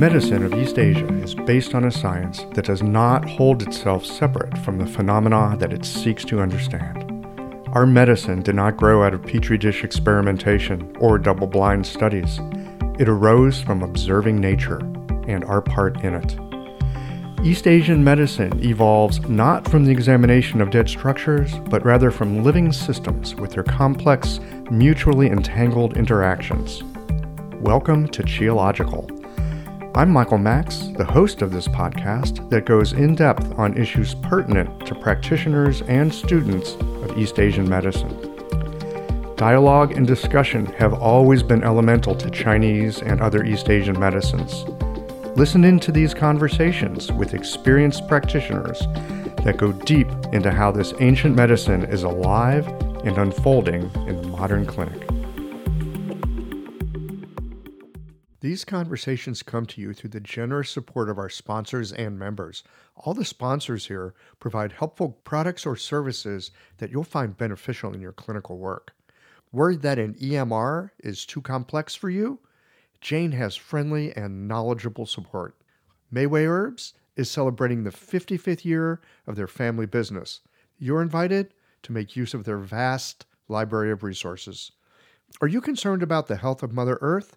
medicine of East Asia is based on a science that does not hold itself separate from the phenomena that it seeks to understand. Our medicine did not grow out of petri dish experimentation or double blind studies. It arose from observing nature and our part in it. East Asian medicine evolves not from the examination of dead structures, but rather from living systems with their complex, mutually entangled interactions. Welcome to Qiological I'm Michael Max, the host of this podcast that goes in depth on issues pertinent to practitioners and students of East Asian medicine. Dialogue and discussion have always been elemental to Chinese and other East Asian medicines. Listen in to these conversations with experienced practitioners that go deep into how this ancient medicine is alive and unfolding in the modern clinic. These conversations come to you through the generous support of our sponsors and members. All the sponsors here provide helpful products or services that you'll find beneficial in your clinical work. Worried that an EMR is too complex for you? Jane has friendly and knowledgeable support. Mayway Herbs is celebrating the 55th year of their family business. You're invited to make use of their vast library of resources. Are you concerned about the health of Mother Earth?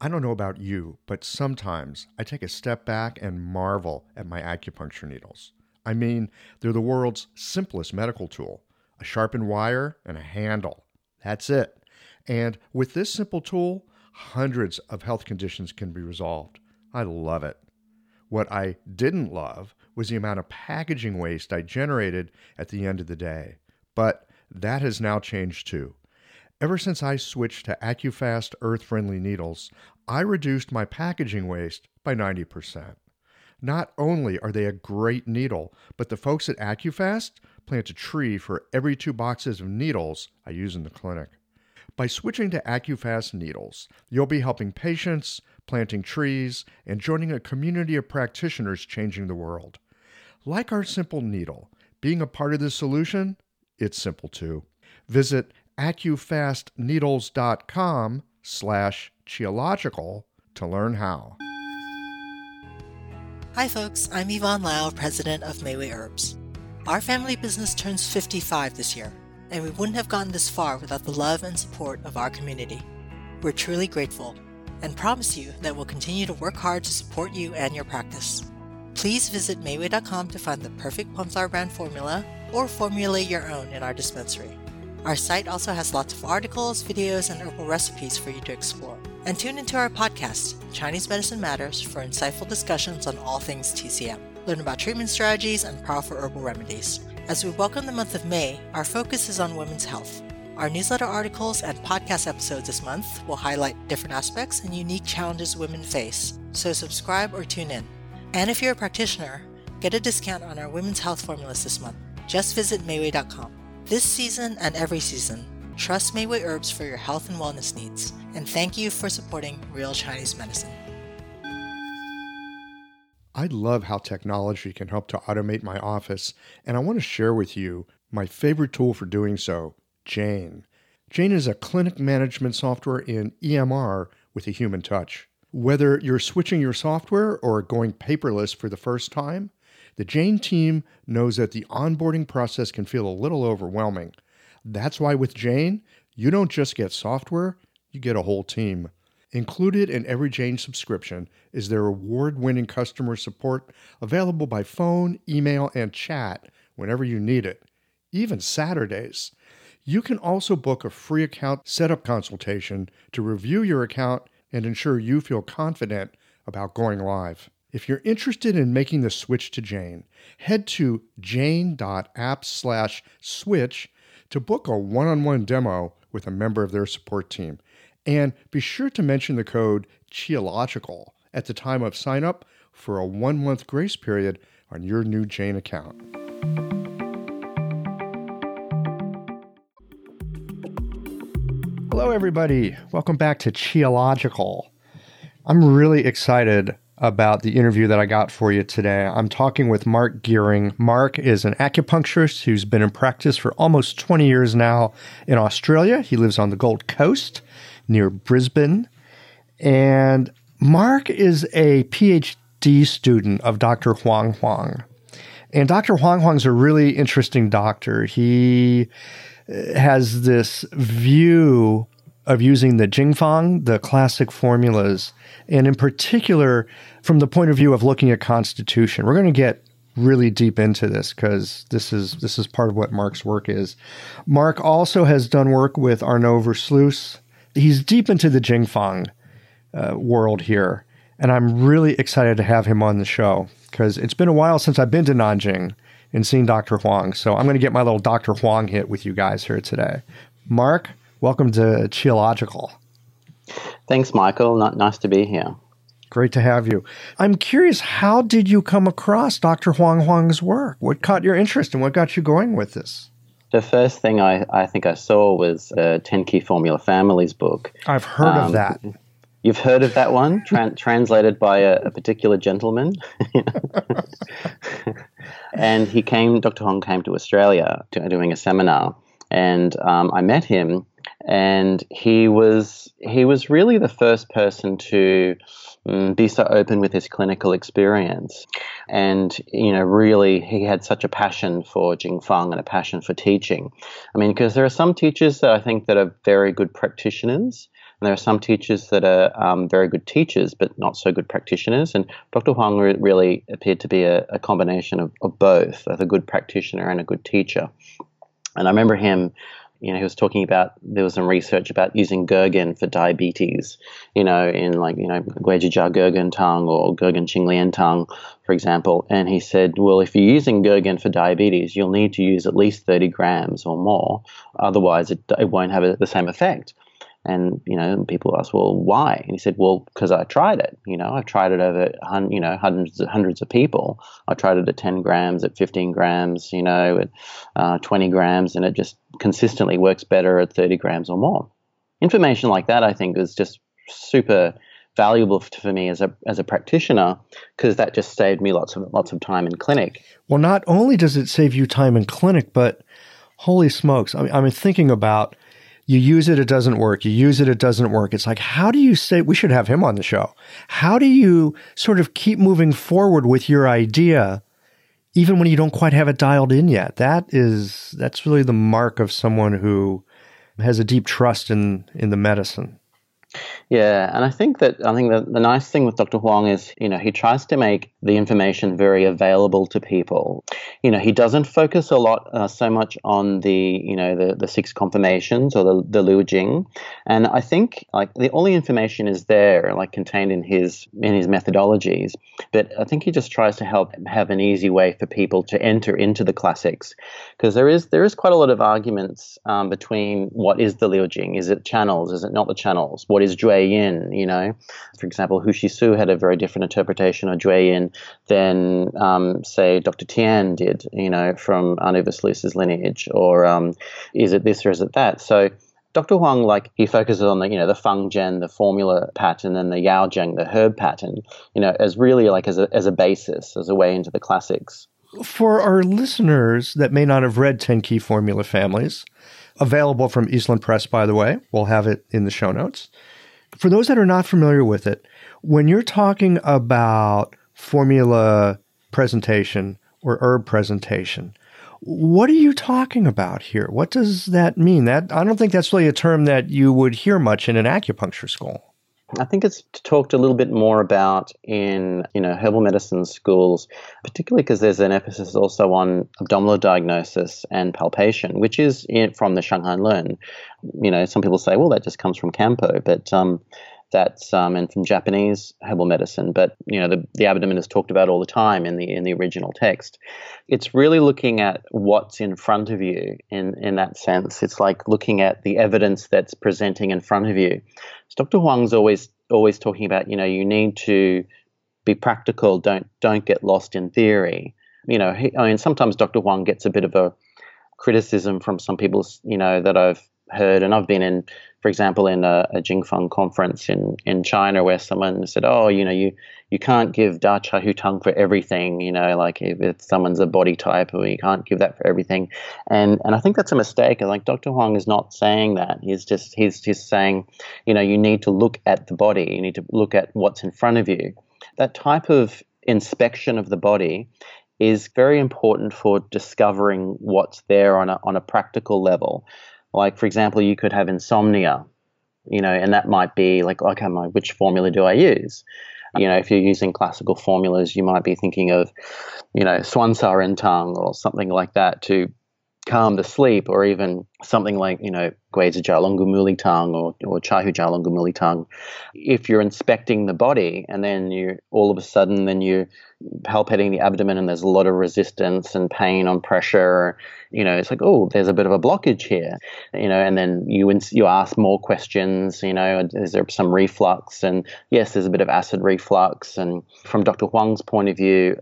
I don't know about you, but sometimes I take a step back and marvel at my acupuncture needles. I mean, they're the world's simplest medical tool a sharpened wire and a handle. That's it. And with this simple tool, hundreds of health conditions can be resolved. I love it. What I didn't love was the amount of packaging waste I generated at the end of the day. But that has now changed too. Ever since I switched to AccuFast earth friendly needles, I reduced my packaging waste by 90%. Not only are they a great needle, but the folks at AccuFast plant a tree for every two boxes of needles I use in the clinic. By switching to AccuFast needles, you'll be helping patients, planting trees, and joining a community of practitioners changing the world. Like our simple needle, being a part of the solution, it's simple too. Visit accufastneedles.com slash qiological to learn how. Hi folks, I'm Yvonne Lau, president of Mayway Herbs. Our family business turns 55 this year, and we wouldn't have gotten this far without the love and support of our community. We're truly grateful and promise you that we'll continue to work hard to support you and your practice. Please visit Mayway.com to find the perfect Flower brand formula or formulate your own in our dispensary. Our site also has lots of articles, videos, and herbal recipes for you to explore. And tune into our podcast, Chinese Medicine Matters, for insightful discussions on all things TCM. Learn about treatment strategies and powerful herbal remedies. As we welcome the month of May, our focus is on women's health. Our newsletter articles and podcast episodes this month will highlight different aspects and unique challenges women face, so subscribe or tune in. And if you're a practitioner, get a discount on our women's health formulas this month. Just visit Mayway.com. This season and every season, trust Mayway Herbs for your health and wellness needs, and thank you for supporting Real Chinese Medicine. I love how technology can help to automate my office, and I want to share with you my favorite tool for doing so, Jane. Jane is a clinic management software in EMR with a human touch. Whether you're switching your software or going paperless for the first time, the Jane team knows that the onboarding process can feel a little overwhelming. That's why with Jane, you don't just get software, you get a whole team. Included in every Jane subscription is their award winning customer support available by phone, email, and chat whenever you need it, even Saturdays. You can also book a free account setup consultation to review your account and ensure you feel confident about going live. If you're interested in making the switch to Jane, head to jane.app/switch to book a one on one demo with a member of their support team. And be sure to mention the code Qiological at the time of sign up for a one month grace period on your new Jane account. Hello, everybody. Welcome back to Qiological. I'm really excited about the interview that I got for you today. I'm talking with Mark Gearing. Mark is an acupuncturist who's been in practice for almost 20 years now in Australia. He lives on the Gold Coast near Brisbane. And Mark is a PhD student of Dr. Huang Huang. And Dr. Huang Huang's a really interesting doctor. He uh, has this view of using the Jingfang, the classic formulas, and in particular, from the point of view of looking at constitution. We're going to get really deep into this because this is this is part of what Mark's work is. Mark also has done work with Arnaud Versluis. He's deep into the Jingfang uh, world here, and I'm really excited to have him on the show because it's been a while since I've been to Nanjing and seen Dr. Huang. So I'm going to get my little Dr. Huang hit with you guys here today. Mark, welcome to Qiological. Thanks, Michael. Not nice to be here. Great to have you. I'm curious, how did you come across Dr. Huang Huang's work? What caught your interest and what got you going with this? The first thing I, I think I saw was a 10 Key Formula Families book. I've heard um, of that. You've heard of that one, tra- translated by a, a, particular gentleman. and he came, Dr. Huang came to Australia to, doing a seminar. And um, I met him and he was he was really the first person to um, be so open with his clinical experience, and you know, really, he had such a passion for Jingfang and a passion for teaching. I mean, because there are some teachers that I think that are very good practitioners. And there are some teachers that are um, very good teachers, but not so good practitioners. And Dr. Huang re- really appeared to be a, a combination of, of both, of a good practitioner and a good teacher. And I remember him you know, he was talking about there was some research about using Gegen for diabetes, you know, in like, you know, Guijia Gegen tang or Gegen qinglian tang, for example. And he said, well, if you're using Gegen for diabetes, you'll need to use at least 30 grams or more. Otherwise, it, it won't have a, the same effect. And you know, people ask, well, why? And he said, well, because I tried it. You know, I've tried it over, you know, hundreds hundreds of people. I tried it at 10 grams, at 15 grams, you know, at uh, 20 grams, and it just consistently works better at 30 grams or more. Information like that, I think, is just super valuable for me as a as a practitioner because that just saved me lots of lots of time in clinic. Well, not only does it save you time in clinic, but holy smokes! I mean, I'm thinking about you use it, it doesn't work. You use it, it doesn't work. It's like, how do you say, we should have him on the show. How do you sort of keep moving forward with your idea, even when you don't quite have it dialed in yet? That is, that's really the mark of someone who has a deep trust in, in the medicine. Yeah, and I think that I think that the nice thing with Dr. Huang is, you know, he tries to make the information very available to people. You know, he doesn't focus a lot uh, so much on the, you know, the, the six conformations or the, the Liu Jing, and I think like the all the information is there, like contained in his in his methodologies. But I think he just tries to help have an easy way for people to enter into the classics, because there is there is quite a lot of arguments um, between what is the Liu Jing, is it channels, is it not the channels, what is Jue Yin, you know. For example, Hu Xishu had a very different interpretation of Jue Yin than, um, say, Dr. Tian did, you know, from Arnaud Versluis's lineage, or um, is it this or is it that? So Dr. Huang, like he focuses on the you know the Fang Zheng, the formula pattern, and the Yao Zheng, the herb pattern, you know, as really like as a as a basis, as a way into the classics. For our listeners that may not have read Ten Key Formula Families, available from Eastland Press, by the way, we'll have it in the show notes for those that are not familiar with it, when you're talking about formula presentation or herb presentation, what are you talking about here? What does that mean? That I don't think that's really a term that you would hear much in an acupuncture school. I think it's talked a little bit more about in you know herbal medicine schools, particularly because there's an emphasis also on abdominal diagnosis and palpation, which is in, from the Shang Han Lun. You know, some people say, well, that just comes from Kampo, but um, that's um, and from Japanese herbal medicine. But you know, the, the abdomen is talked about all the time in the in the original text. It's really looking at what's in front of you in in that sense. It's like looking at the evidence that's presenting in front of you. So Dr. Huang's always always talking about you know you need to be practical. Don't don't get lost in theory. You know, he, I mean, sometimes Dr. Huang gets a bit of a criticism from some people, you know, that I've heard, and I've been in, for example, in a, a Jingfang conference in, in China where someone said, oh, you know, you, you can't give Da Chai Hu Tang for everything, you know, like if, if someone's a body type, or you can't give that for everything. And and I think that's a mistake. Like Dr. Huang is not saying that. He's just he's just saying, you know, you need to look at the body, you need to look at what's in front of you. That type of inspection of the body is very important for discovering what's there on a, on a practical level. Like, for example, you could have insomnia, you know, and that might be like, okay, my, which formula do I use? You know, if you're using classical formulas, you might be thinking of, you know, Suan Zao Ren Tang or something like that to calm the sleep, or even something like, you know, Guizi Muli Tang or, or Chahu Muli Tang. If you're inspecting the body and then you all of a sudden then you're palpating the abdomen and there's a lot of resistance and pain on pressure, you know, it's like, oh, there's a bit of a blockage here, you know, and then you you ask more questions, you know, is there some reflux? And yes, there's a bit of acid reflux. And from Dr. Huang's point of view,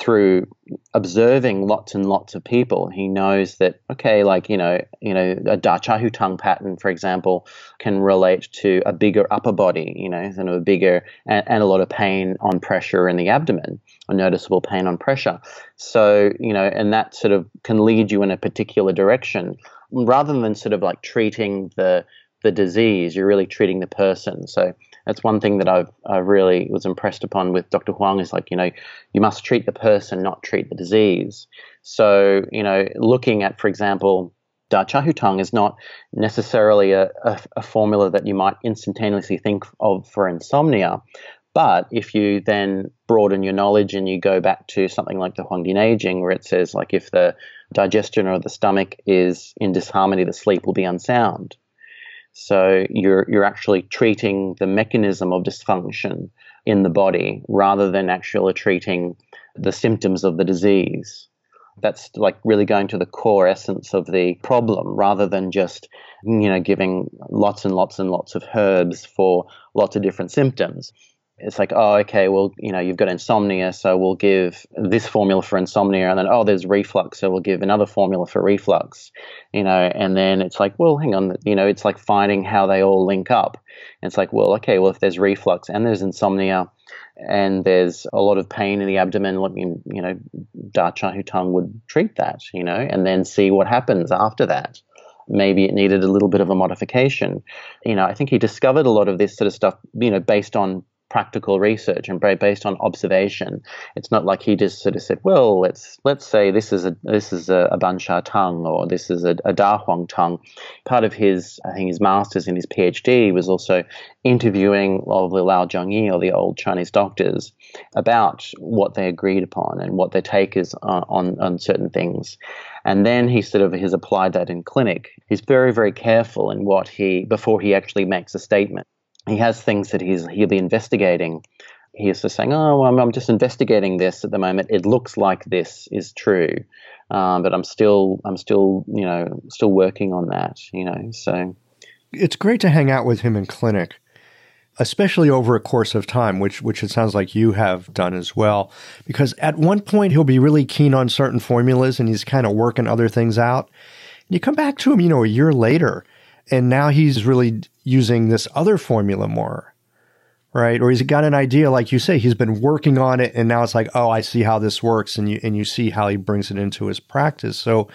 through observing lots and lots of people, he knows that okay, like you know, you know, a Da Hu tongue pattern, for example, can relate to a bigger upper body, you know, and a bigger and, and a lot of pain on pressure in the abdomen, a noticeable pain on pressure. So you know, and that sort of can lead you in a particular direction rather than sort of like treating the the disease. You're really treating the person. So that's one thing that I've I really was impressed upon with Dr. Huang is like you know you must treat the person, not treat the disease. So you know, looking at, for example. Da Chaihu Tang is not necessarily a, a, a formula that you might instantaneously think of for insomnia, but if you then broaden your knowledge and you go back to something like the Huangdi Neijing, where it says like if the digestion or the stomach is in disharmony, the sleep will be unsound. So you're you're actually treating the mechanism of dysfunction in the body rather than actually treating the symptoms of the disease. That's like really going to the core essence of the problem rather than just you know giving lots and lots and lots of herbs for lots of different symptoms it's like, oh, okay, well, you know, you've got insomnia, so we'll give this formula for insomnia, and then oh, there's reflux, so we'll give another formula for reflux, you know, and then it's like, well, hang on, you know, it's like finding how they all link up. And it's like, well, okay, well, if there's reflux and there's insomnia, and there's a lot of pain in the abdomen, let me, you know, Da Chai Hu would treat that, you know, and then see what happens after that maybe it needed a little bit of a modification. You know, I think he discovered a lot of this sort of stuff, you know, based on practical research and based on observation. It's not like he just sort of said, "Well, let's let's say this is a this is a, a Banxia tongue or this is a, a Da Huang tongue." Part of his, I think, his master's and his PhD was also interviewing all the Lao Zhongyi or the old Chinese doctors about what they agreed upon and what their take is on, on, on certain things. And then he sort of has applied that in clinic. He's very, very careful in what he before he actually makes a statement he has things that he's he'll be investigating. He's just saying, "Oh, I'm, I'm just investigating this at the moment. It looks like this is true, um, but I'm still I'm still you know still working on that. You know, so it's great to hang out with him in clinic." especially over a course of time, which which it sounds like you have done as well. Because at one point he'll be really keen on certain formulas and he's kind of working other things out. And you come back to him, you know, a year later, and now he's really using this other formula more right? Or he's got an idea like you say he's been working on it and now it's like oh i see how this works and you and you see how he brings it into his practice. So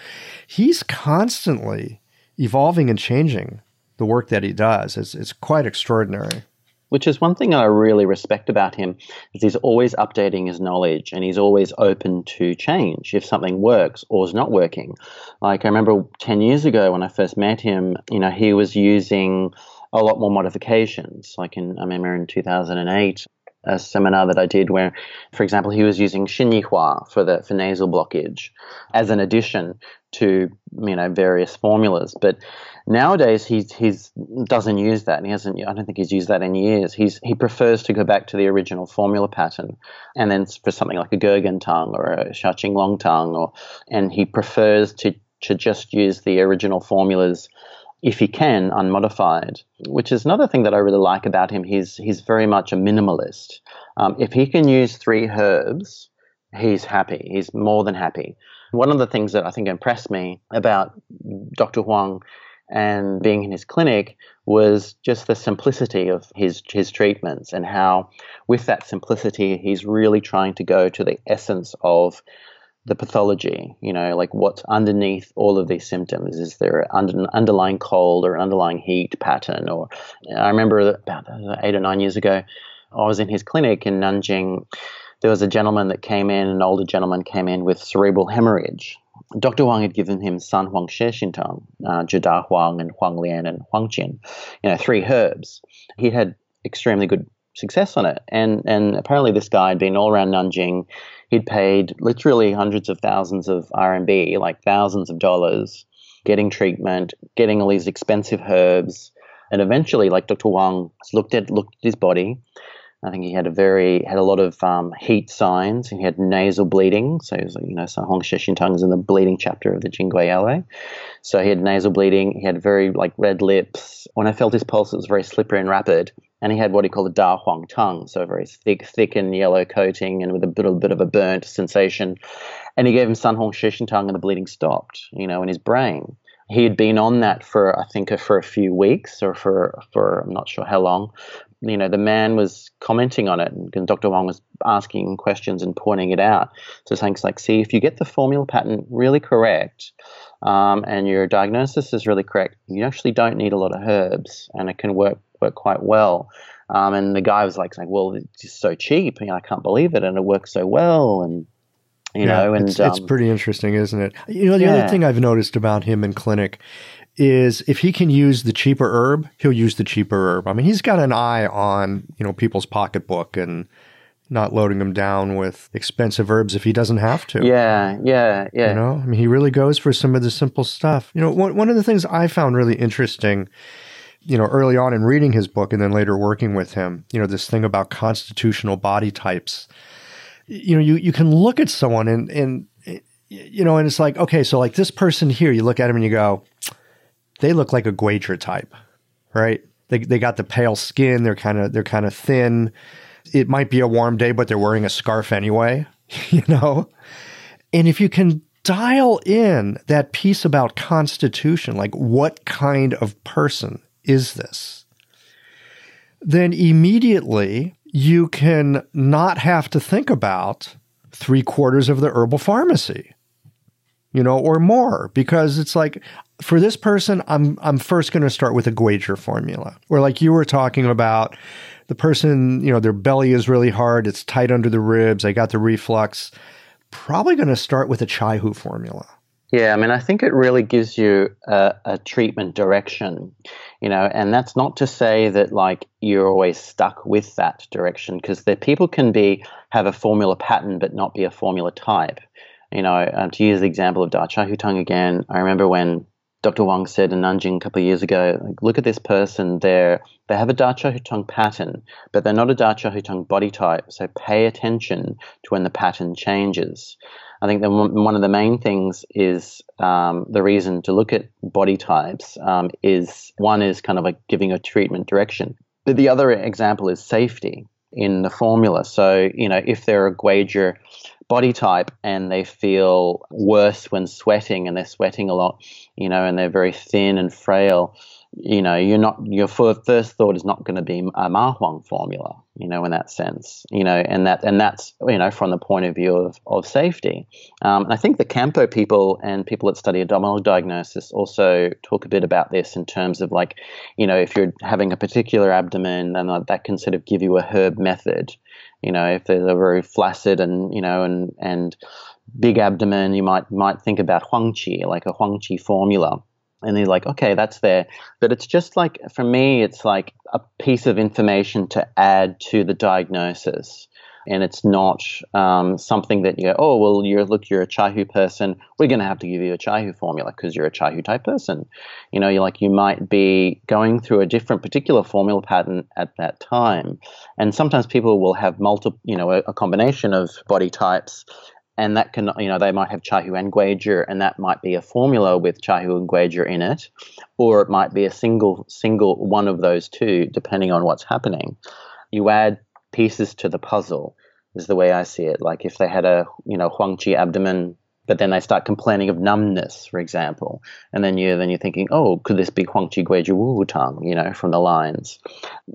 he's constantly evolving and changing the work that he does. It's, it's quite extraordinary which is one thing I really respect about him is he's always updating his knowledge and he's always open to change if something works or is not working. Like I remember 10 years ago when I first met him, you know, he was using a lot more modifications. Like in I remember in 2008 a seminar that I did where, for example, he was using Xinyi for the for nasal blockage as an addition to you know various formulas. But nowadays he he's doesn't use that. He hasn't. I don't think he's used that in years. He's he prefers to go back to the original formula pattern, and then for something like a Gegen tongue or a Xiao Qing Long tongue, or and he prefers to to just use the original formulas if he can, unmodified, which is another thing that I really like about him. He's, he's very much a minimalist. Um, if he can use three herbs, he's happy. He's more than happy. One of the things that I think impressed me about Dr. Huang and being in his clinic was just the simplicity of his his treatments and how with that simplicity he's really trying to go to the essence of the pathology you know like what's underneath all of these symptoms is there an under, underlying cold or an underlying heat pattern or i remember about eight or nine years ago i was in his clinic in nanjing there was a gentleman that came in an older gentleman came in with cerebral hemorrhage Dr. Huang had given him San Huang Xie Xintang, uh, Jida Huang, and Huang Lian, and Huang Qin, you know, three herbs. He had extremely good success on it. And, and apparently, this guy had been all around Nanjing. He'd paid literally hundreds of thousands of RMB, like thousands of dollars, getting treatment, getting all these expensive herbs. And eventually, like Dr. Huang looked at looked at his body, I think he had a very had a lot of um, heat signs. He had nasal bleeding, so was, you know, so Hong is in the bleeding chapter of the Jingui Yaolue. So he had nasal bleeding. He had very like red lips. When I felt his pulse, it was very slippery and rapid. And he had what he called a Da Huang tongue, so very thick, thick and yellow coating, and with a a bit of a burnt sensation. And he gave him San Huang Xiexin tongue, and the bleeding stopped, you know, in his brain he had been on that for I think for a few weeks or for for I'm not sure how long, you know, the man was commenting on it, and Dr. Huang was asking questions and pointing it out. So saying, like, see, if you get the formula pattern really correct, um, and your diagnosis is really correct, you actually don't need a lot of herbs, and it can work work quite well. Um, and the guy was like saying, well, it's just so cheap, you know, I can't believe it, and it works so well, and you yeah, know, and it's, um, it's, pretty interesting, isn't it? You know, the yeah. other thing I've noticed about him in clinic is if he can use the cheaper herb, he'll use the cheaper herb. I mean, he's got an eye on, you know, people's pocketbook and not loading them down with expensive herbs if he doesn't have to. Yeah, yeah, yeah. You know, I mean, he really goes for some of the simple stuff. You know, one, one of the things I found really interesting, you know, early on in reading his book and then later working with him, you know, this thing about constitutional body types. You know, you, you can look at someone and, and, you know, and it's like, okay, so like this person here, you look at him and you go, they look like a Guizhi type, right? They they got the pale skin. They're kind of they're kind of thin. It might be a warm day, but they're wearing a scarf anyway, you know. And if you can dial in that piece about constitution, like what kind of person is this, then immediately you can not have to think about three quarters of the herbal pharmacy you know, or more, because it's like for this person, I'm I'm first going to start with a Guizhi formula, or like you were talking about, the person, you know, their belly is really hard, it's tight under the ribs, I got the reflux. Probably going to start with a Chai Hu formula. Yeah, I mean, I think it really gives you a, a, treatment direction, you know, and that's not to say that like you're always stuck with that direction because the people can be have a formula pattern but not be a formula type. You know, um, to use the example of Da Chai Hu again, I remember when Dr. Wang said in Nanjing a couple of years ago, like, look at this person. They're, they have a Da Chai Hu pattern, but they're not a Da Chai Hu body type. So pay attention to when the pattern changes. I think one of the main things is um, the reason to look at body types um, is one is kind of like giving a treatment direction. But the other example is safety in the formula. So, you know, if they're a Guizhi body type and they feel worse when sweating and they're sweating a lot, you know, and they're very thin and frail, you know, you're not, your first thought is not going to be a Ma Huang formula, you know, in that sense, you know, and that, and that's, you know, from the point of view of, of safety. Um, and I think the Kampo people and people that study abdominal diagnosis also talk a bit about this in terms of like, you know, if you're having a particular abdomen, then that can sort of give you a herb method you know, if they're very flaccid and you know and and big abdomen, you might might think about Huangqi, like a Huangqi formula. And they're like, okay, that's there. But it's just like, for me, it's like a piece of information to add to the diagnosis and it's not um, something that you go, oh, well, you're look, you're a Chai Hu person. We're going to have to give you a Chai Hu formula because you're a Chai Hu type person. You know, you're like you might be going through a different particular formula pattern at that time, and sometimes people will have multiple, you know, a, a combination of body types. And that can, you know, they might have Chai Hu and Guizhi, and that might be a formula with Chai Hu and Guizhi in it, or it might be a single, single one of those two, depending on what's happening. You add pieces to the puzzle is the way I see it. Like if they had a you know Huangqi abdomen, but then they start complaining of numbness, for example, and then you then you're thinking, oh, could this be Huangqi Guizhi Wu Tang, you know, from the lines?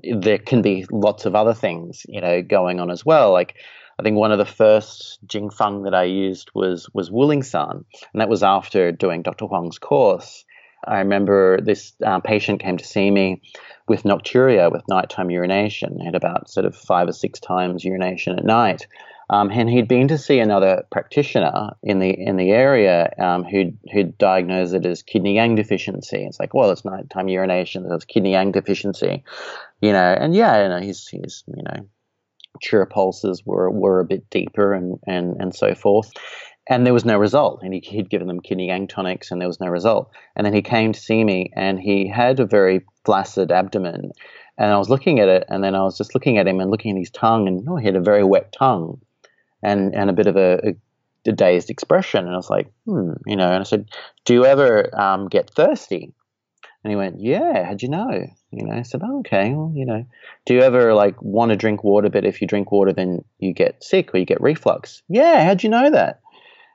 There can be lots of other things, you know, going on as well. Like I think one of the first Jingfang that I used was was Wuling San, and that was after doing Dr. Huang's course. I remember this uh, patient came to see me with nocturia, with nighttime urination. He had about sort of five or six times urination at night. Um, and he'd been to see another practitioner in the in the area um, who'd who'd diagnosed it as kidney yang deficiency. It's like, well, it's nighttime urination, it's kidney yang deficiency, you know. And yeah, you know, he's he's you know, true pulses were were a bit deeper and and and so forth. And there was no result. And he, he'd given them kidney tonics, and there was no result. And then he came to see me, and he had a very flaccid abdomen. And I was looking at it, and then I was just looking at him and looking at his tongue, and oh, he had a very wet tongue and and a bit of a, a, a dazed expression. And I was like, hmm, you know. And I said, "Do you ever um, get thirsty?" And he went, "Yeah. How'd you know?" You know. I said, oh, "Okay. Well, you know, do you ever like want to drink water, but if you drink water, then you get sick or you get reflux?" Yeah. How'd you know that?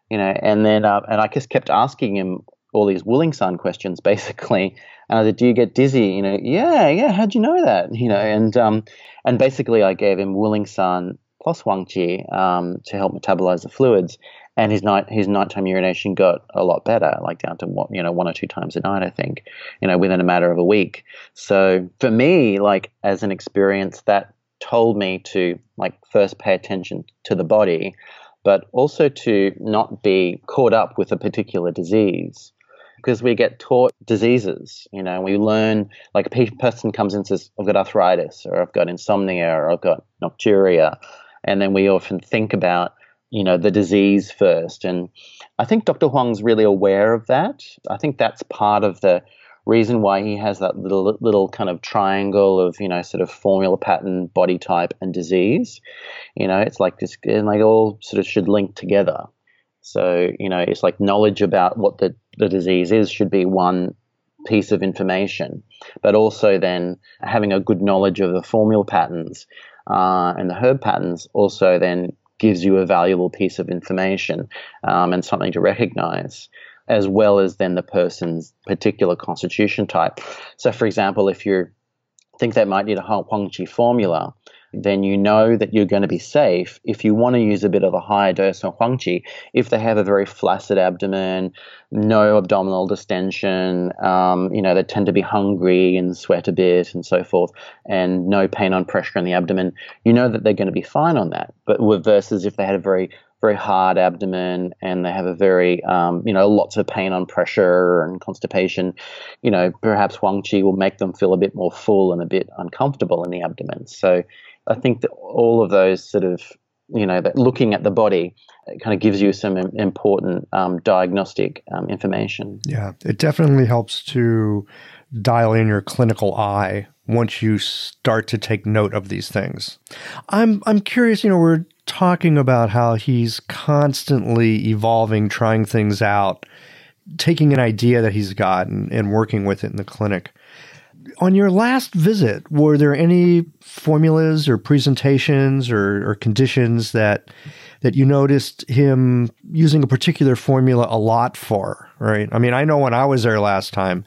You know. And then uh, and I just kept asking him all these Wuling San questions, basically. And I said, "Do you get dizzy?" You know, yeah, yeah. How'd you know that? You know, and um, and basically, I gave him Wuling San plus Huangqi um, to help metabolize the fluids. And his night his nighttime urination got a lot better, like down to what you know one or two times a night, I think, you know, within a matter of a week. So for me, like as an experience, that told me to like first pay attention to the body, but also to not be caught up with a particular disease because we get taught diseases. You know, we learn like a person comes in and says, "I've got arthritis," or "I've got insomnia," or "I've got nocturia," and then we often think about you know the disease first and i think dr huang's really aware of that i think that's part of the reason why he has that little little kind of triangle of you know sort of formula pattern body type and disease you know it's like this and they all sort of should link together. So you know it's like knowledge about what the, the disease is should be one piece of information. But also then having a good knowledge of the formula patterns uh, and the herb patterns also then gives you a valuable piece of information um, and something to recognize as well as then the person's particular constitution type. So, for example, if you think they might need a Huang Qi formula, then you know that you're going to be safe if you want to use a bit of a higher dose of Huangqi. If they have a very flaccid abdomen, no abdominal distension, um, you know, they tend to be hungry and sweat a bit and so forth, and no pain on pressure in the abdomen, you know that they're going to be fine on that. But versus if they had a very very hard abdomen and they have a very, um, you know, lots of pain on pressure and constipation, you know, perhaps Huang Qi will make them feel a bit more full and a bit uncomfortable in the abdomen. So I think that all of those sort of you know that looking at the body kind of gives you some important um, diagnostic um, information. Yeah, it definitely helps to dial in your clinical eye once you start to take note of these things. I'm I'm curious. You know, we're talking about how he's constantly evolving, trying things out, taking an idea that he's got and, and working with it in the clinic on your last visit, were there any formulas or presentations or, or conditions that that you noticed him using a particular formula a lot for? Right. I mean, I know when I was there last time,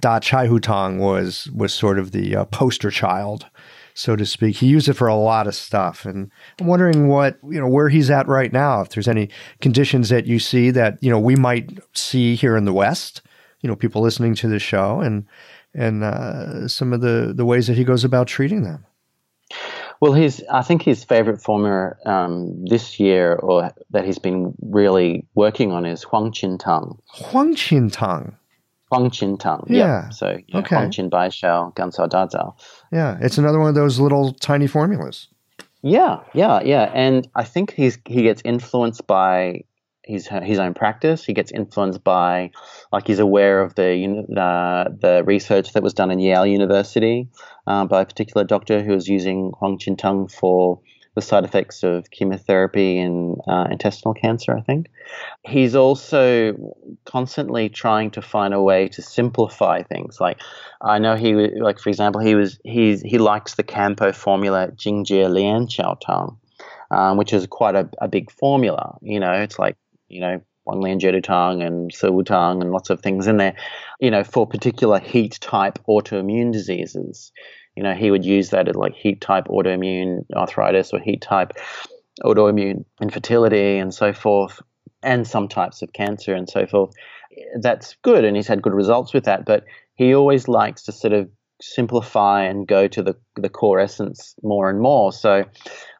Da Chai Hu Tang was was sort of the uh, poster child, so to speak. He used it for a lot of stuff, and I'm wondering what you know where he's at right now. If there's any conditions that you see that you know we might see here in the West, you know, people listening to the show, and and uh, some of the, the ways that he goes about treating them. Well, his I think his favorite formula um, this year, or that he's been really working on, is Huang Qin Tang. Huang Qin Tang. Huang Qin Tang. Yeah. Yep. So know, okay. Huang Qin Bai Shao, Gan Cao Da Zao. Yeah, it's another one of those little tiny formulas. Yeah, yeah, yeah, and I think he's he gets influenced by his his own practice. He gets influenced by, like, he's aware of the the, the research that was done in Yale University uh, by a particular doctor who was using Huang Qin for the side effects of chemotherapy and uh, intestinal cancer. I think he's also constantly trying to find a way to simplify things. Like, I know he like for example, he was he's he likes the Kampo formula Jingjie Lian Qiao Tang. Um, which is quite a, a big formula. You know, it's like you know, Huanglian Tang and Siwutang and lots of things in there, you know, for particular heat type autoimmune diseases. You know, he would use that as like heat type autoimmune arthritis or heat type autoimmune infertility and so forth, and some types of cancer and so forth. That's good, and he's had good results with that. But he always likes to sort of simplify and go to the, the core essence more and more. So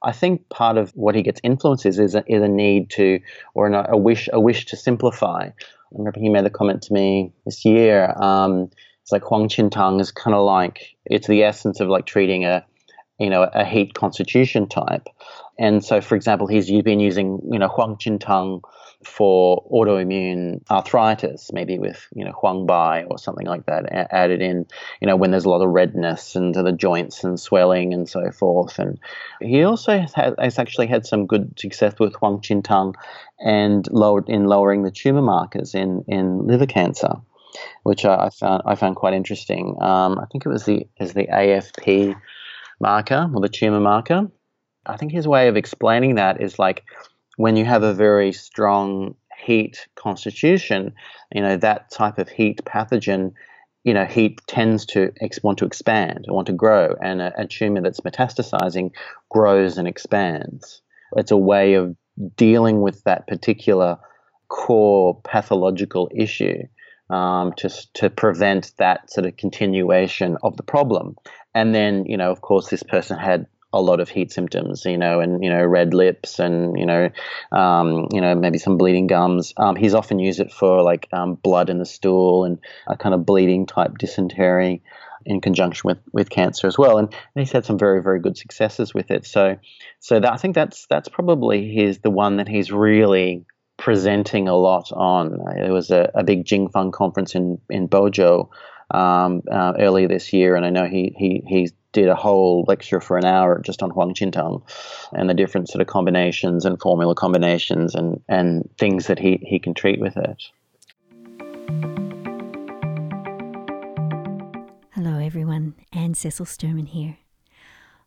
I think part of what he gets influences is a, is a need to, or a wish, a wish to simplify. I remember he made the comment to me this year. Um, it's like Huang Qin Tang is kind of like, it's the essence of like treating a, you know, a heat constitution type. And so, for example, he's been using, you know, Huang Qin Tang for autoimmune arthritis, maybe with you know Huang Bai or something like that added in, you know, when there's a lot of redness into the joints and swelling and so forth. And he also has, has actually had some good success with Huang Qin Tang and lowered in lowering the tumor markers in in liver cancer, which I, I found I found quite interesting. Um, I think it was the is the AFP marker or the tumor marker. I think his way of explaining that is like when you have a very strong heat constitution, you know, that type of heat pathogen, you know, heat tends to ex- want to expand, want to grow, and a, a tumor that's metastasizing grows and expands. It's a way of dealing with that particular core pathological issue um, to, to prevent that sort of continuation of the problem. And then, you know, of course, this person had a lot of heat symptoms, you know, and you know, red lips, and you know, um, you know, maybe some bleeding gums. Um, he's often used it for like um, blood in the stool and a kind of bleeding type dysentery in conjunction with, with cancer as well. And, and he's had some very very good successes with it. So, so that, I think that's that's probably his the one that he's really presenting a lot on. There was a, a big Jingfang conference in in Bozhou um, uh, earlier this year, and I know he he he's did a whole lecture for an hour just on Huang Qintang and the different sort of combinations and formula combinations and, and things that he, he can treat with it. Hello, everyone. Anne Cecil Sturman here.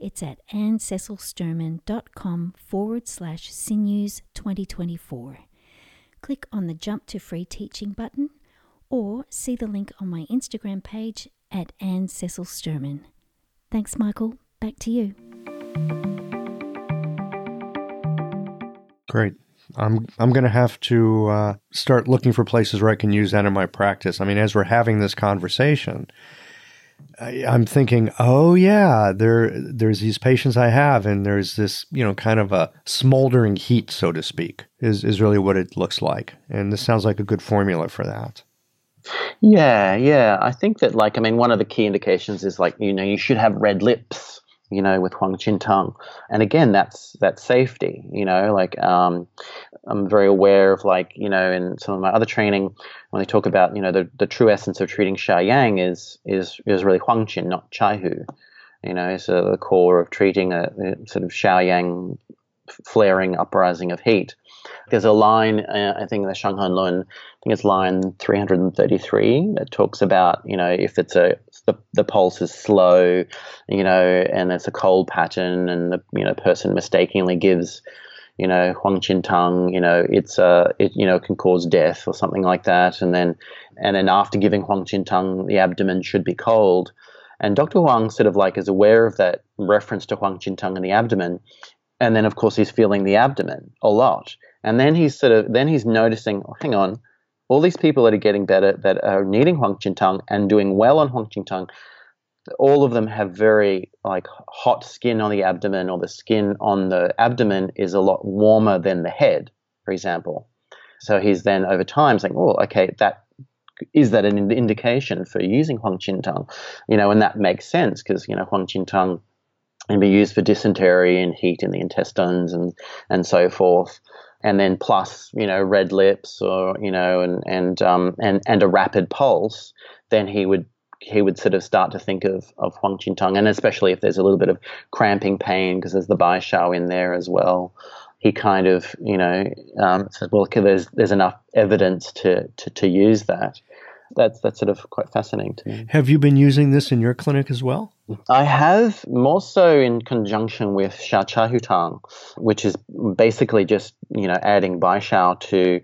It's at anncecilsturman.com forward slash sinews 2024. Click on the Jump to Free Teaching button or see the link on my Instagram page at Anne Cecil Sturman. Thanks, Michael. Back to you. Great. I'm I'm going to have to uh, start looking for places where I can use that in my practice. I mean, as we're having this conversation, I, am thinking, oh yeah, there there's these patients I have, and there's this you know kind of a smoldering heat, so to speak, is is really what it looks like, and this sounds like a good formula for that. Yeah, yeah. I think that like I mean, one of the key indications is like you know you should have red lips you know, with Huang Qintang. And again, that's that's safety. You know, like um, I'm very aware of like you know in some of my other training when they talk about you know the, the true essence of treating Shao Yang is is is really Huang Qin, not Chai Hu. You know, so the core of treating a, a sort of Shao Yang flaring uprising of heat. There's a line, uh, I think, in the Shanghan Lun, I think it's line 333, that talks about, you know, if it's a the, the pulse is slow, you know, and it's a cold pattern, and the you know person mistakenly gives, you know, Huang Qin Tang, you know, it's uh, it you know can cause death or something like that, and then and then after giving Huang Qin Tang, the abdomen should be cold, and Dr. Huang sort of like is aware of that reference to Huang Qin Tang in the abdomen, and then of course he's feeling the abdomen a lot, and then he's sort of then he's noticing, oh, hang on all these people that are getting better, that are needing Huang Qintang and doing well on Huang Qintang, all of them have very like hot skin on the abdomen, or the skin on the abdomen is a lot warmer than the head, for example. So he's then over time saying, "Oh, okay, that is that an indication for using Huang Qin Tang?" You know, and that makes sense because you know Huang Qin Tang can be used for dysentery and heat in the intestines and and so forth and then plus you know red lips or you know and and um, and and a rapid pulse, then he would he would sort of start to think of of Huang Qintang, and especially if there's a little bit of cramping pain because there's the Bai Shao in there as well. He kind of you know um, says, well, there's there's enough evidence to to, to use that that's that's sort of quite fascinating to me. Have you been using this in your clinic as well? I have more so in conjunction with Xiao Chai Hu Tang, which is basically just you know adding Bai Shao to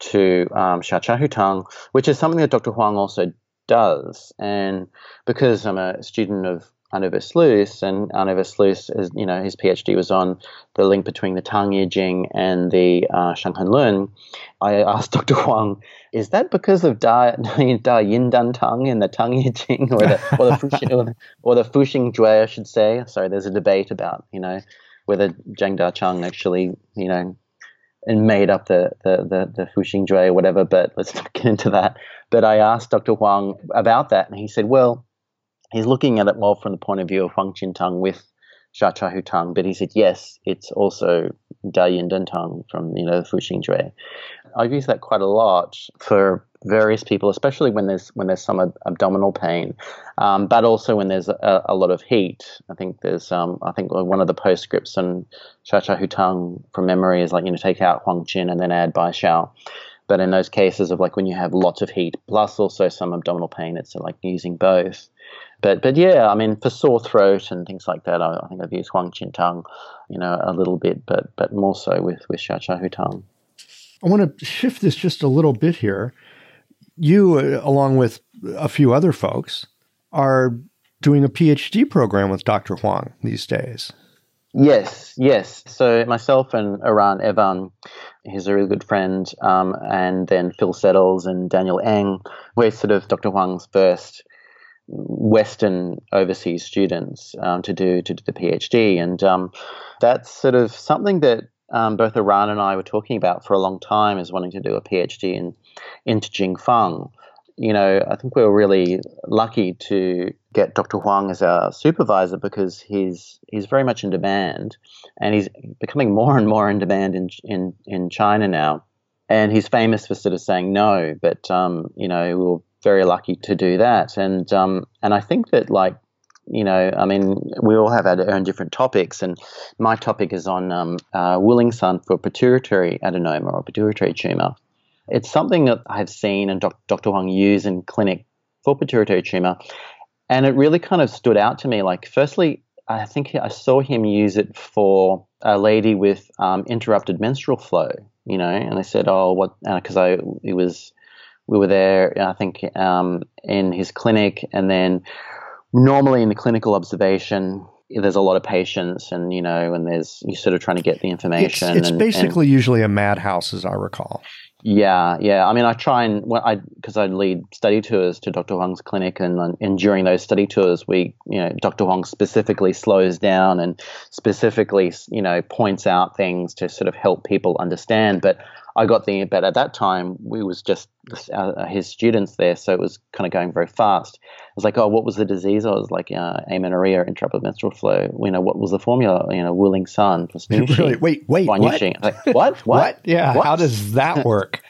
to um, Xiao Chai Hu Tang, which is something that Dr. Huang also does. And because I'm a student of Arnaud Versluys, and Arnaud Versluys, is, you know, his PhD was on the link between the Tang Ye Jing and the uh, Shang Han Lun. I asked Dr. Huang, is that because of Da, da Yin Dan Tang in the Tang Ye Jing, or the, or the, Fuxing, or the, or the Fuxing Jue, I should say? Sorry, there's a debate about, you know, whether Zhang Da Chang actually, you know, and made up the, the, the, the Fuxing Jue or whatever, but let's not get into that. But I asked Dr. Huang about that, and he said, well, he's looking at it more from the point of view of Huang Qintang with Xiao Chai Hu Tang, but he said, yes, it's also Da Yin Dan Tang from, you know, Fuxing Jue. I've used that quite a lot for various people, especially when there's when there's some ab- abdominal pain, um, but also when there's a, a, lot of heat. I think there's um, I think one of the postscripts Xiao Chai Hu Tang from memory is like you know take out Huang Qin and then add Bai Shao. But in those cases of like when you have lots of heat plus also some abdominal pain, it's like using both. But but yeah, I mean for sore throat and things like that, I, I think I've used Huang Qin Tang, you know, a little bit, but but more so with with Cha Hu Tang. I want to shift this just a little bit here. You, uh, along with a few other folks, are doing a PhD program with Dr. Huang these days. Yes, yes. So myself and Eran Even, he's a really good friend, um, and then Phil Settles and Daniel Eng, we're sort of Dr. Huang's first Western overseas students um, to do to do the PhD, and um, that's sort of something that um, both Eran and I were talking about for a long time is wanting to do a PhD in into Jingfang. You know, I think we were really lucky to get Dr. Huang as our supervisor because he's he's very much in demand, and he's becoming more and more in demand in in in China now. And he's famous for sort of saying no, but um, you know, we were very lucky to do that. And um, and I think that like you know, I mean, we all have our own different topics, and my topic is on um, uh, Wuling San for pituitary adenoma or pituitary tumor. It's something that I've seen and doc- Dr. Huang use in clinic for pituitary tumor, and it really kind of stood out to me. Like, firstly, I think I saw him use it for a lady with um, interrupted menstrual flow, you know, and I said, oh, what, because I, it was, we were there, I think, um, in his clinic, and then normally in the clinical observation, there's a lot of patients, and you know, and there's you're sort of trying to get the information. It's, it's and, basically and, usually a madhouse, as I recall. Yeah, yeah. I mean, I try and well, I because I lead study tours to Dr. Huang's clinic, and and during those study tours, we, you know, Dr. Huang specifically slows down and specifically, you know, points out things to sort of help people understand. But I got the, but at that time we was just uh, his students there, so it was kind of going very fast. I was like, oh, what was the disease? I was like, uh, amenorrhea, interrupted menstrual flow. You know, what was the formula? You know, Wuling San for really? Wait, wait, what? Like, what? what? What? Yeah. What? How does that work?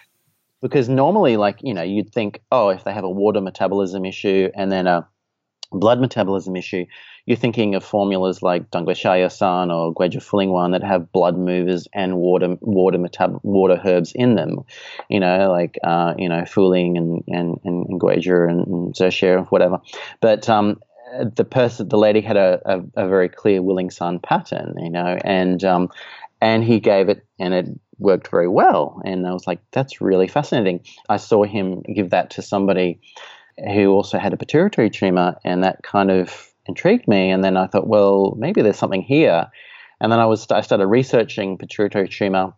because normally, like you know, you'd think, oh, if they have a water metabolism issue and then a blood metabolism issue, you're thinking of formulas like Dangguishaoyao-san or Guizhi-Fulingwan that have blood movers and water water metab- water herbs in them. You know, like uh, you know, Fuling and and and, and Guizhi and, and whatever. But um, the person, the lady had a, a, a, very clear Wuling San pattern, you know, and um, and he gave it, and it worked very well. And I was like, that's really fascinating. I saw him give that to somebody who also had a pituitary tumor, and that kind of intrigued me. And then I thought, well, maybe there's something here. And then I was I started researching pituitary tumor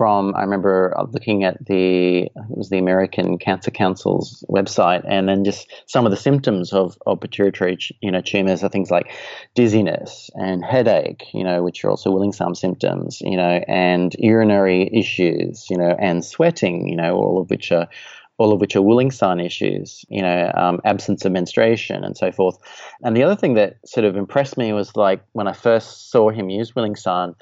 from I remember uh, looking at the it was the American Cancer Council's website, and then just some of the symptoms of, of pituitary you know tumors are things like dizziness and headache, you know, which are also Wulingsan symptoms, you know, and urinary issues, you know, and sweating, you know, all of which are all of which are Wulingsan issues, you know, um, absence of menstruation and so forth. And the other thing that sort of impressed me was like when I first saw him use Wulingsan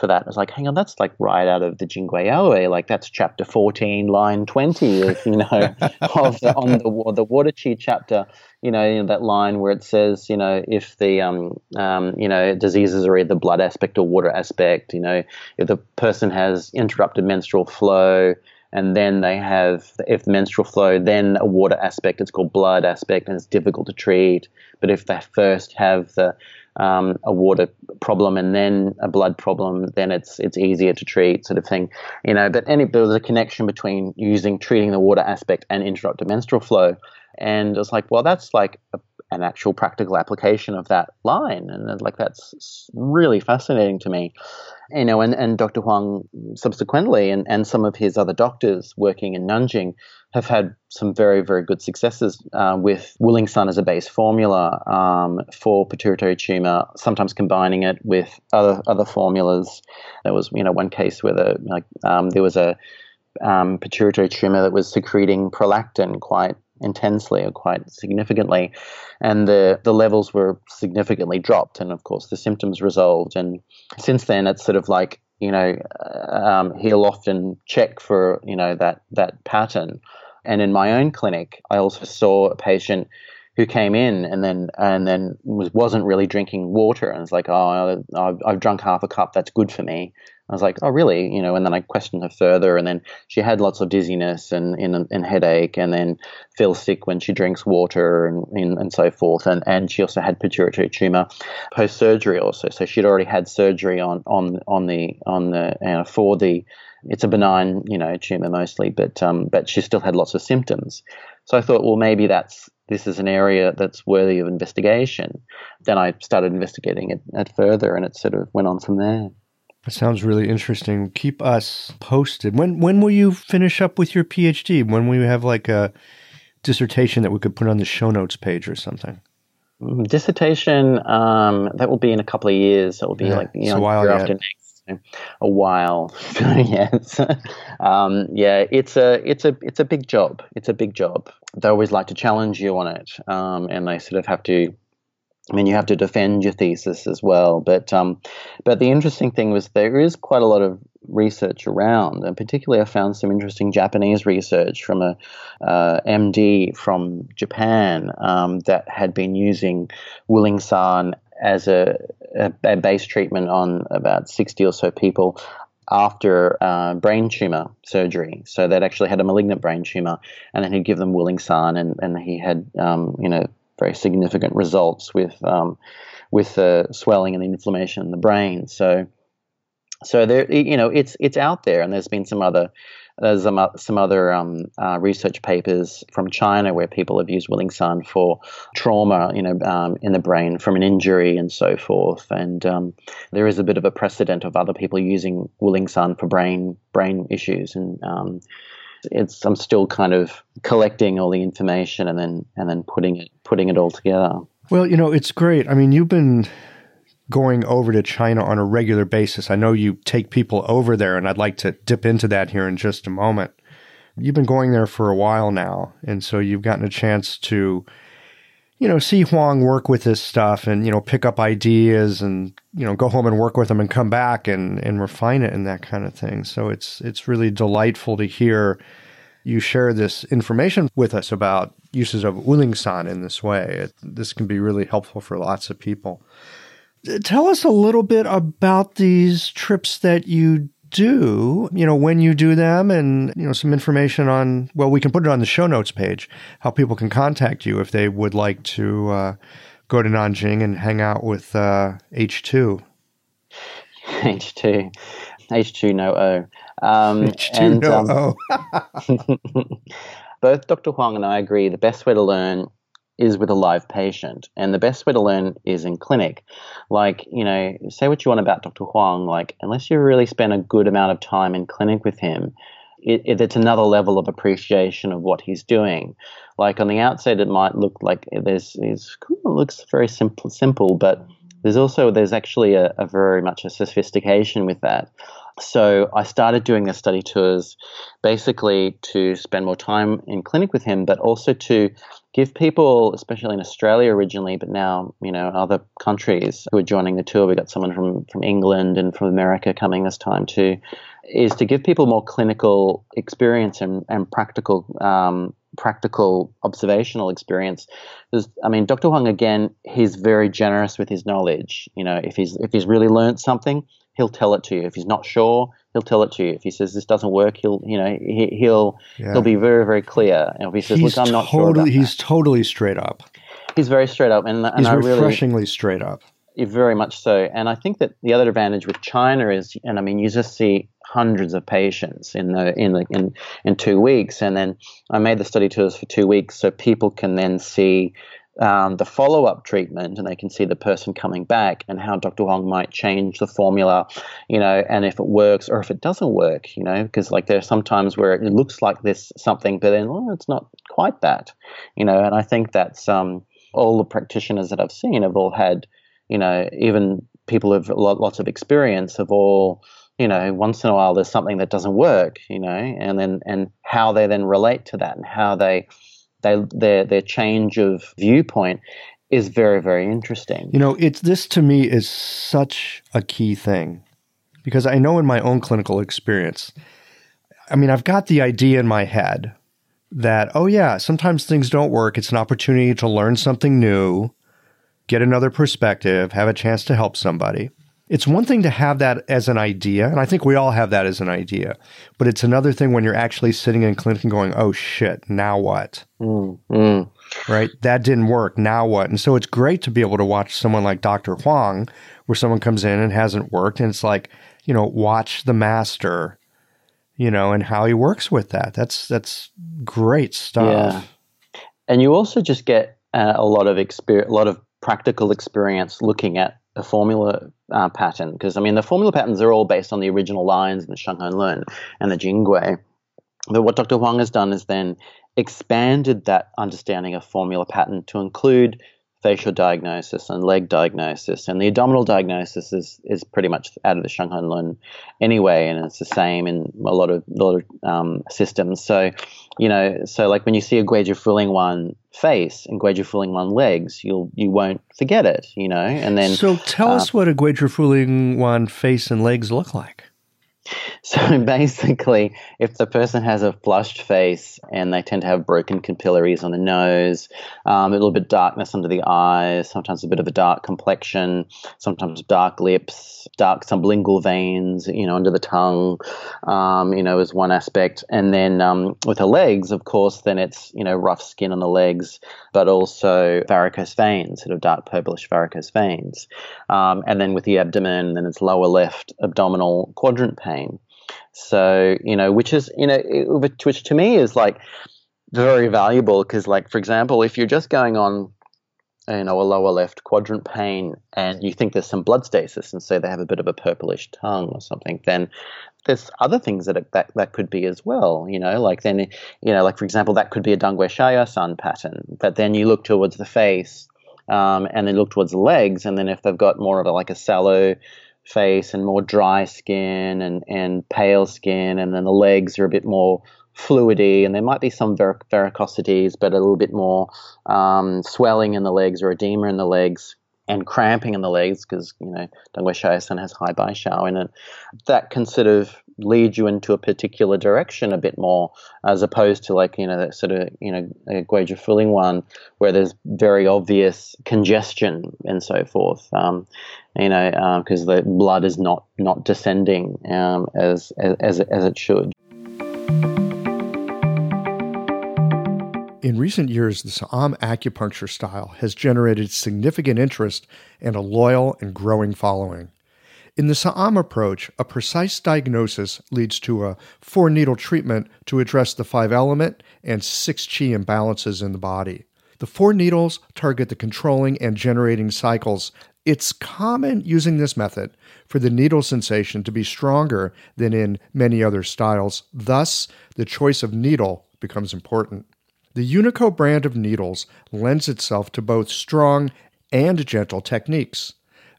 for that, I was like, hang on, that's like right out of the Jingui like that's chapter 14, line 20 of, you know, of the, on the, the water chi chapter, you know, you know, that line where it says, you know, if the, um, um, you know, diseases are either blood aspect or water aspect, you know, if the person has interrupted menstrual flow, and then they have if menstrual flow then a water aspect it's called blood aspect and it's difficult to treat. But if they first have the um, a water problem and then a blood problem then it's it's easier to treat sort of thing you know. But any there was a connection between using treating the water aspect and interrupted menstrual flow. And it's like well that's like a, an actual practical application of that line and like that's really fascinating to me you know, and, and Dr. Huang subsequently and, and some of his other doctors working in Nanjing have had some very, very good successes uh, with Wulingsan as a base formula um, for pituitary tumor, sometimes combining it with other other formulas. There was, you know, one case where the, like, um, there was a um, pituitary tumor that was secreting prolactin quite intensely or quite significantly, and the the levels were significantly dropped, and of course the symptoms resolved. And since then, it's sort of like you know um, he'll often check for you know that that pattern. And in my own clinic, I also saw a patient who came in and then and then was wasn't really drinking water and was like, oh, I've, I've drunk half a cup, that's good for me. I was like, oh, really? You know, and then I questioned her further, and then she had lots of dizziness and, and, and headache, and then feels sick when she drinks water and, and, and so forth. And, and she also had pituitary tumor post surgery also. So she'd already had surgery on on on the on the uh, for the it's a benign you know tumor mostly, but um, but she still had lots of symptoms. So I thought, well, maybe that's this is an area that's worthy of investigation. Then I started investigating it, it further, and it sort of went on from there. That sounds really interesting. Keep us posted. When when will you finish up with your PhD? When will you have like a dissertation that we could put on the show notes page or something? Mm, dissertation um, that will be in a couple of years. That will be yeah, like you know, a while after next. A while, yes. um, yeah, it's a it's a it's a big job. It's a big job. They always like to challenge you on it, um, and they sort of have to I mean, you have to defend your thesis as well. But um, but the interesting thing was there is quite a lot of research around, and particularly I found some interesting Japanese research from a uh, MD from Japan um, that had been using Wulingsan as a, a, a, base treatment on about 60 or so people after uh, brain tumor surgery. So they'd actually had a malignant brain tumor, and then he'd give them Wulingsan, and, and he had, um, you know, very significant results with um, with the swelling and the inflammation in the brain. So so there, you know, it's it's out there, and there's been some other there's some, some other um, uh, research papers from China where people have used Wulingsan for trauma, you know, um, in the brain from an injury and so forth. And um, there is a bit of a precedent of other people using Wulingsan for brain brain issues. And um, it's I'm still kind of collecting all the information and then and then putting it putting it all together. Well, you know, it's great. I mean, you've been going over to China on a regular basis. I know you take people over there, and I'd like to dip into that here in just a moment. You've been going there for a while now, and so you've gotten a chance to, you know, see Huang work with this stuff and, you know, pick up ideas and, you know, go home and work with them and come back and, and refine it and that kind of thing. So it's it's really delightful to hear you share this information with us about uses of Wulingsan in this way. It, this can be really helpful for lots of people. Uh, tell us a little bit about these trips that you do, you know, when you do them and, you know, some information on, well, we can put it on the show notes page, how people can contact you if they would like to uh, go to Nanjing and hang out with uh, H2. H2. H2 no O. Um, H2 and, no um, O. both Dr. Huang and I agree the best way to learn is with a live patient. And the best way to learn is in clinic. Like, you know, say what you want about Dr. Huang, like, unless you really spend a good amount of time in clinic with him, it, it, it's another level of appreciation of what he's doing. Like on the outside, it might look like there's, it looks very simple, simple, but there's also there's actually a, a very much a sophistication with that. So I started doing the study tours basically to spend more time in clinic with him, but also to give people, especially in Australia originally, but now, you know, other countries who are joining the tour. We got someone from, from England and from America coming this time too, is to give people more clinical experience and, and practical um, practical observational experience. There's, I mean, Dr. Huang again, he's very generous with his knowledge. You know, if he's if he's really learned something, he'll tell it to you. If he's not sure, he'll tell it to you. If he says this doesn't work, he'll you know he, will yeah. he'll be very very clear. And if he says, he's "Look, I'm not totally, sure," he's that. totally straight up. He's very straight up, and, and he's I refreshingly really, straight up. Very much so, and I think that the other advantage with China is, and I mean, you just see hundreds of patients in the in the in in two weeks, and then I made the study tours for two weeks, so people can then see um, the follow up treatment and they can see the person coming back and how Dr. Huang might change the formula, you know, and if it works or if it doesn't work, you know, because like there are some times where it looks like this something, but then oh, it's not quite that, you know, and I think that's um, all the practitioners that I've seen have all had, you know, even people with lots of experience have all you know, once in a while there's something that doesn't work, you know, and then and how they then relate to that and how they they their their change of viewpoint is very very interesting. You know, it's this to me is such a key thing because I know in my own clinical experience, I mean, I've got the idea in my head that oh yeah, sometimes things don't work. It's an opportunity to learn something new, get another perspective, have a chance to help somebody. It's one thing to have that as an idea, and I think we all have that as an idea. But it's another thing when you're actually sitting in clinic and going, "Oh shit, now what?" Mm, mm. Right? That didn't work. Now what? And so it's great to be able to watch someone like Dr. Huang, where someone comes in and hasn't worked, and it's like, you know, watch the master, you know, and how he works with that. That's that's great stuff. Yeah. And you also just get uh, a lot of experience, a lot of practical experience looking at a formula uh, pattern because I mean the formula patterns are all based on the original lines in the Shang Han Lun and the Jingui. But what Dr. Huang has done is then expanded that understanding of formula pattern to include facial diagnosis and leg diagnosis. And the abdominal diagnosis is, is pretty much out of the Shang Han Lun anyway, and it's the same in a lot of, a lot of um, systems. So, you know, so like when you see a Guizhi Fuling Wan face and Guizhi Fuling Wan legs, you'll you won't forget it, you know. And then so tell uh, us what a Guizhi Fuling Wan face and legs look like. So basically, if the person has a flushed face and they tend to have broken capillaries on the nose, um, a little bit darkness under the eyes, sometimes a bit of a dark complexion, sometimes dark lips, dark sublingual veins, you know, under the tongue, um, you know, is one aspect. And then um, with the legs, of course, then it's, you know, rough skin on the legs, but also varicose veins, sort of dark purplish varicose veins. Um, and then with the abdomen, then it's lower left abdominal quadrant pain. So, you know, which is, you know, which to me is like very valuable because, like, for example, if you're just going on, you know, a lower left quadrant pain and you think there's some blood stasis and so they have a bit of a purplish tongue or something, then there's other things that, it, that that could be as well, you know, like then, you know, like for example, that could be a Danggui Shaoyao San pattern, but then you look towards the face um, and then look towards the legs, and then if they've got more of a, like a sallow face and more dry skin and, and pale skin, and then the legs are a bit more fluidy, and there might be some varicosities, but a little bit more um, swelling in the legs or edema in the legs and cramping in the legs because you know Danggui Shaoyao has high Bai Shao in it. That can sort of lead you into a particular direction a bit more, as opposed to like you know that sort of you know a Guizhi Fuling Wan where there's very obvious congestion and so forth. Um, you know because um, the blood is not not descending um, as, as as it should. In recent years, the Sa'am acupuncture style has generated significant interest and a loyal and growing following. In the Sa'am approach, a precise diagnosis leads to a four needle treatment to address the five element and six chi imbalances in the body. The four needles target the controlling and generating cycles. It's common using this method for the needle sensation to be stronger than in many other styles. Thus, the choice of needle becomes important. The Unico brand of needles lends itself to both strong and gentle techniques.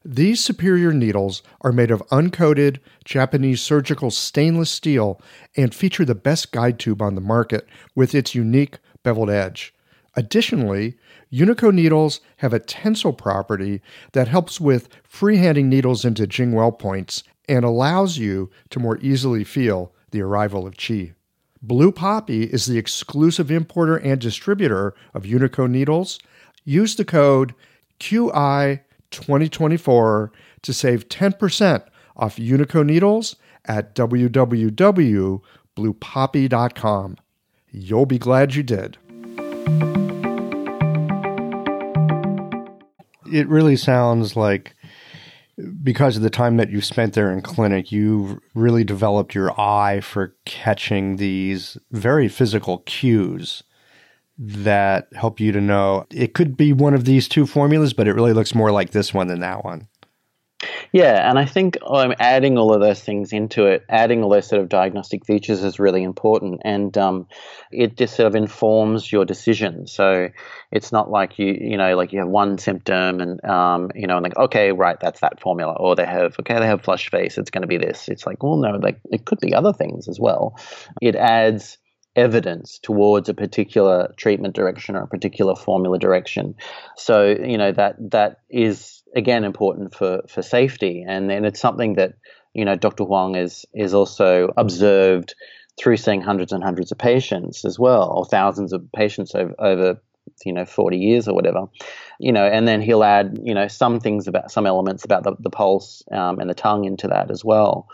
These superior needles are made of uncoated Japanese surgical stainless steel and feature the best guide tube on the market with its unique beveled edge. Additionally, Unico needles have a tensile property that helps with freehanding needles into Jingwell points and allows you to more easily feel the arrival of chi. Blue Poppy is the exclusive importer and distributor of Unico needles. Use the code QI 2024 to save 10% off Unico needles at www.bluepoppy.com. You'll be glad you did. It really sounds like because of the time that you spent there in clinic, you really developed your eye for catching these very physical cues that help you to know it could be one of these two formulas, but it really looks more like this one than that one. Yeah, and I think um, adding all of those things into it, adding all those sort of diagnostic features is really important, and um, it just sort of informs your decision. So it's not like you, you know, like you have one symptom, and um, you know, and like okay, right, that's that formula, or they have okay, they have flush face, it's going to be this. It's like, well, no, like it could be other things as well. It adds evidence towards a particular treatment direction or a particular formula direction. So you know that that is again important for for safety, and then it's something that you know Dr. Huang is is also observed through seeing hundreds and hundreds of patients as well, or thousands of patients over over you know 40 years or whatever you know and then he'll add you know some things about some elements about the, the pulse um, and the tongue into that as well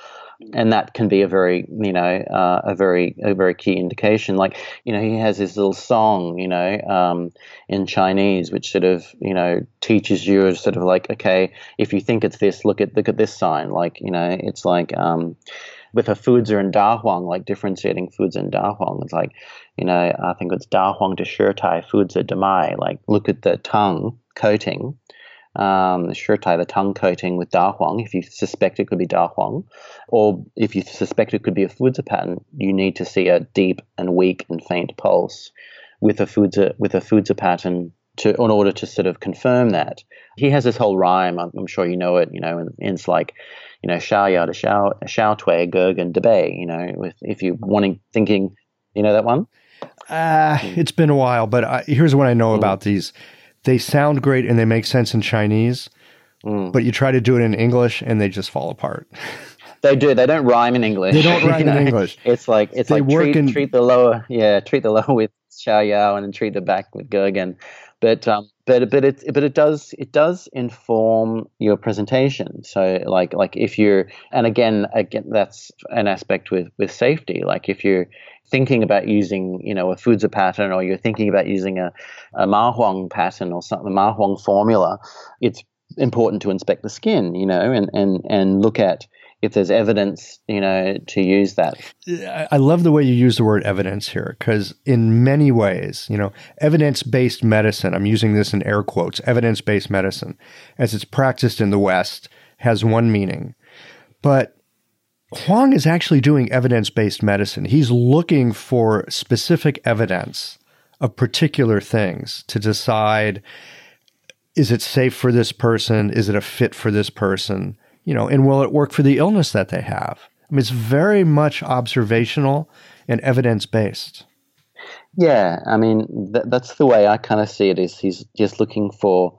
and that can be a very you know uh, a very a very key indication. Like you know he has his little song you know um, in chinese which sort of you know teaches you sort of like okay if you think it's this look at look at this sign. Like you know it's like um, with a Fuzi and dahuang like differentiating Fuzi and dahuang. It's like you know i think it's dahuang de shitai foods are mai like look at the tongue coating um, tie the tongue coating with Da Huang if you suspect it could be Da Huang, or if you suspect it could be a Fuzi pattern, you need to see a deep and weak and faint pulse with a Fuzi with a Fuzi pattern to in order to sort of confirm that. He has this whole rhyme. I'm, I'm sure you know it. You know, and, and it's like, you know, Shao Ya to Shao Shao Tui Gegen Debay. You know, with if you're wanting thinking, you know that one. Uh, it's been a while, but I, here's what I know mm. about these they sound great and they make sense in Chinese, mm. but you try to do it in English and they just fall apart. They do. They don't rhyme in English. They don't rhyme in English. It's like it's they like treat, in... treat the lower, yeah, treat the lower with Xiao Yao and then treat the back with Gegen. But um, but but it but it does it does inform your presentation. So like like if you're and again again that's an aspect with with safety. Like if you're thinking about using, you know, a Fuzi pattern or you're thinking about using a, a Ma Huang pattern or something, a Ma Huang formula, it's important to inspect the skin, you know, and, and, and look at if there's evidence, you know, to use that. I love the way you use the word evidence here because, in many ways, you know, evidence based medicine, I'm using this in air quotes, evidence based medicine, as it's practiced in the West, has one meaning. But Huang is actually doing evidence based medicine. He's looking for specific evidence of particular things to decide is it safe for this person? Is it a fit for this person? You know, and will it work for the illness that they have? I mean, it's very much observational and evidence based. Yeah, I mean, th- that's the way I kind of see it. Is he's just looking for,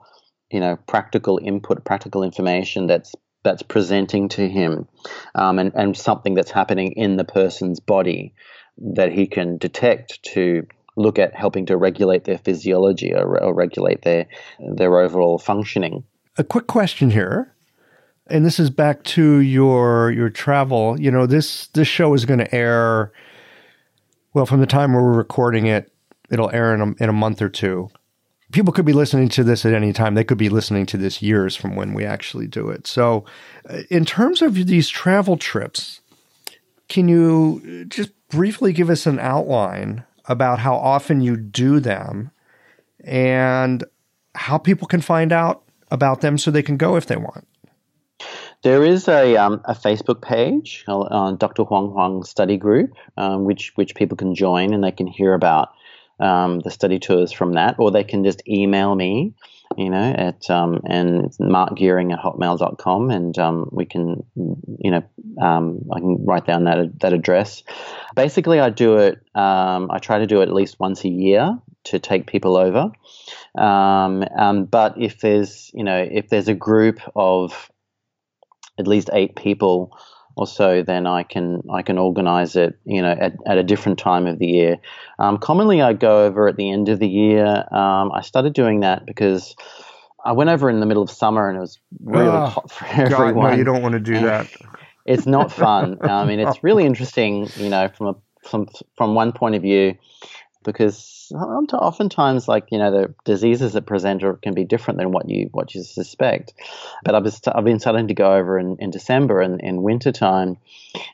you know, practical input, practical information that's that's presenting to him um, and, and something that's happening in the person's body that he can detect to look at helping to regulate their physiology or, or regulate their their overall functioning. A quick question here and this is back to your your travel. You know, this this show is going to air. Well, from the time we're recording it, it'll air in a, in a month or two people could be listening to this at any time. They could be listening to this years from when we actually do it. So, uh, in terms of these travel trips, can you just briefly give us an outline about how often you do them and how people can find out about them so they can go if they want. There is a, um, a Facebook page, uh, Dr. Huang Huang Study Group, um, which which people can join and they can hear about um, the study tours from that, or they can just email me, you know, at um, and markgearing at hotmail.com, and um, we can, you know, um, I can write down that that address. Basically, I do it. Um, I try to do it at least once a year to take people over. Um, but if there's, you know, if there's a group of at least eight people or so, then I can I can organise it, you know, at, at a different time of the year. Um, commonly, I go over at the end of the year. Um, I started doing that because I went over in the middle of summer and it was really oh, hot for everyone. God, no, you don't want to do and that. It's not fun. I mean, it's really interesting, you know, from a from from one point of view because oftentimes like you know the diseases that present are, can be different than what you what you suspect. But I've, I've been starting to go over in, in December and in wintertime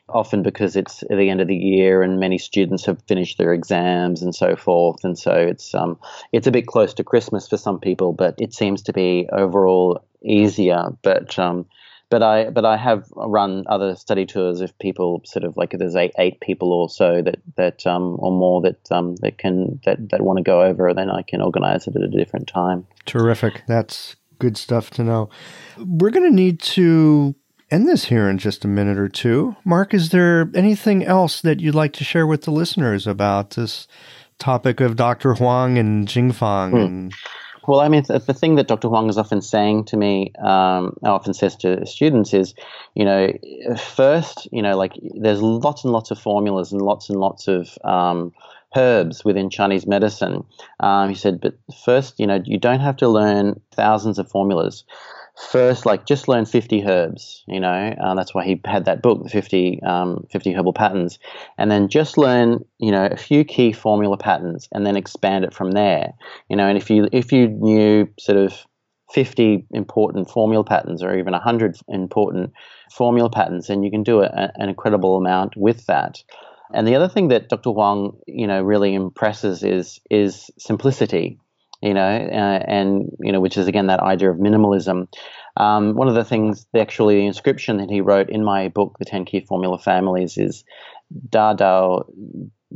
often because it's at the end of the year and many students have finished their exams and so forth. And so it's um it's a bit close to Christmas for some people but it seems to be overall easier. But um but I but I have run other study tours if people sort of like if there's eight eight people or so that that um, or more that um, that can that that want to go over, then I can organize it at a different time. Terrific. That's good stuff to know. We're going to need to end this here in just a minute or two. Mark, is there anything else that you'd like to share with the listeners about this topic of Dr. Huang and Jingfang hmm. and well, I mean, the, the thing that Dr. Huang is often saying to me, um, often says to students is, you know, first, you know, like there's lots and lots of formulas and lots and lots of um, herbs within Chinese medicine. Um, he said, but first, you know, you don't have to learn thousands of formulas first like just learn 50 herbs you know? Uh, that's why he had that book the 50 um, 50 herbal patterns. And then just learn you know a few key formula patterns and then expand it from there you know? And if you if you knew sort of 50 important formula patterns or even 100 important formula patterns then you can do a, an incredible amount with that. And the other thing that Dr. Huang, you know, really impresses is is simplicity you know, uh, and you know, which is again that idea of minimalism. Um, one of the things, the actually the inscription that he wrote in my book, The Ten Key Formula Families, is Da Dao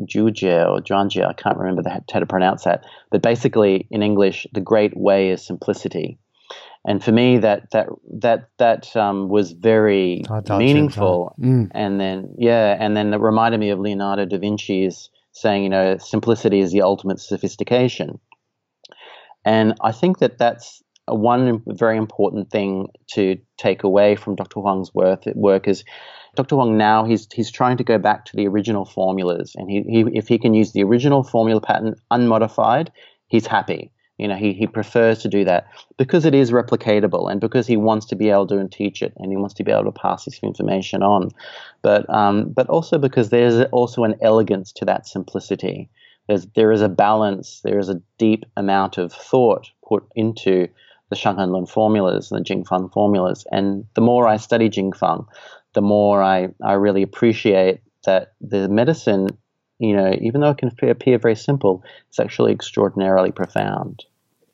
Juje or Zhuangji. I can't remember the, how to pronounce that, but basically in English, the great way is simplicity. And for me, that that that that um, was very meaningful. Mm. And then, yeah, and then it reminded me of Leonardo da Vinci's saying, you know, simplicity is the ultimate sophistication. And I think that that's one very important thing to take away from Dr. Huang's work, is Dr. Huang now he's he's trying to go back to the original formulas, and he, he if he can use the original formula pattern unmodified, he's happy. You know, he, he prefers to do that because it is replicatable and because he wants to be able to teach it and he wants to be able to pass this information on. But um, but also because there's also an elegance to that simplicity there's, there is a balance, there is a deep amount of thought put into the Shanghanlun formulas and the Jingfang formulas. And the more I study Jingfang, the more I, I really appreciate that the medicine, you know, even though it can appear very simple, it's actually extraordinarily profound.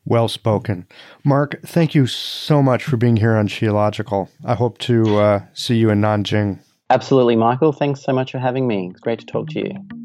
Well spoken. Mark, thank you so much for being here on Qiological. I hope to uh, see you in Nanjing. Absolutely, Michael. Thanks so much for having me. It's great to talk to you.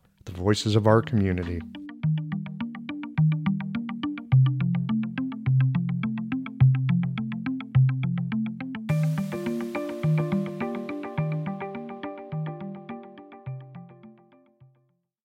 the voices of our community.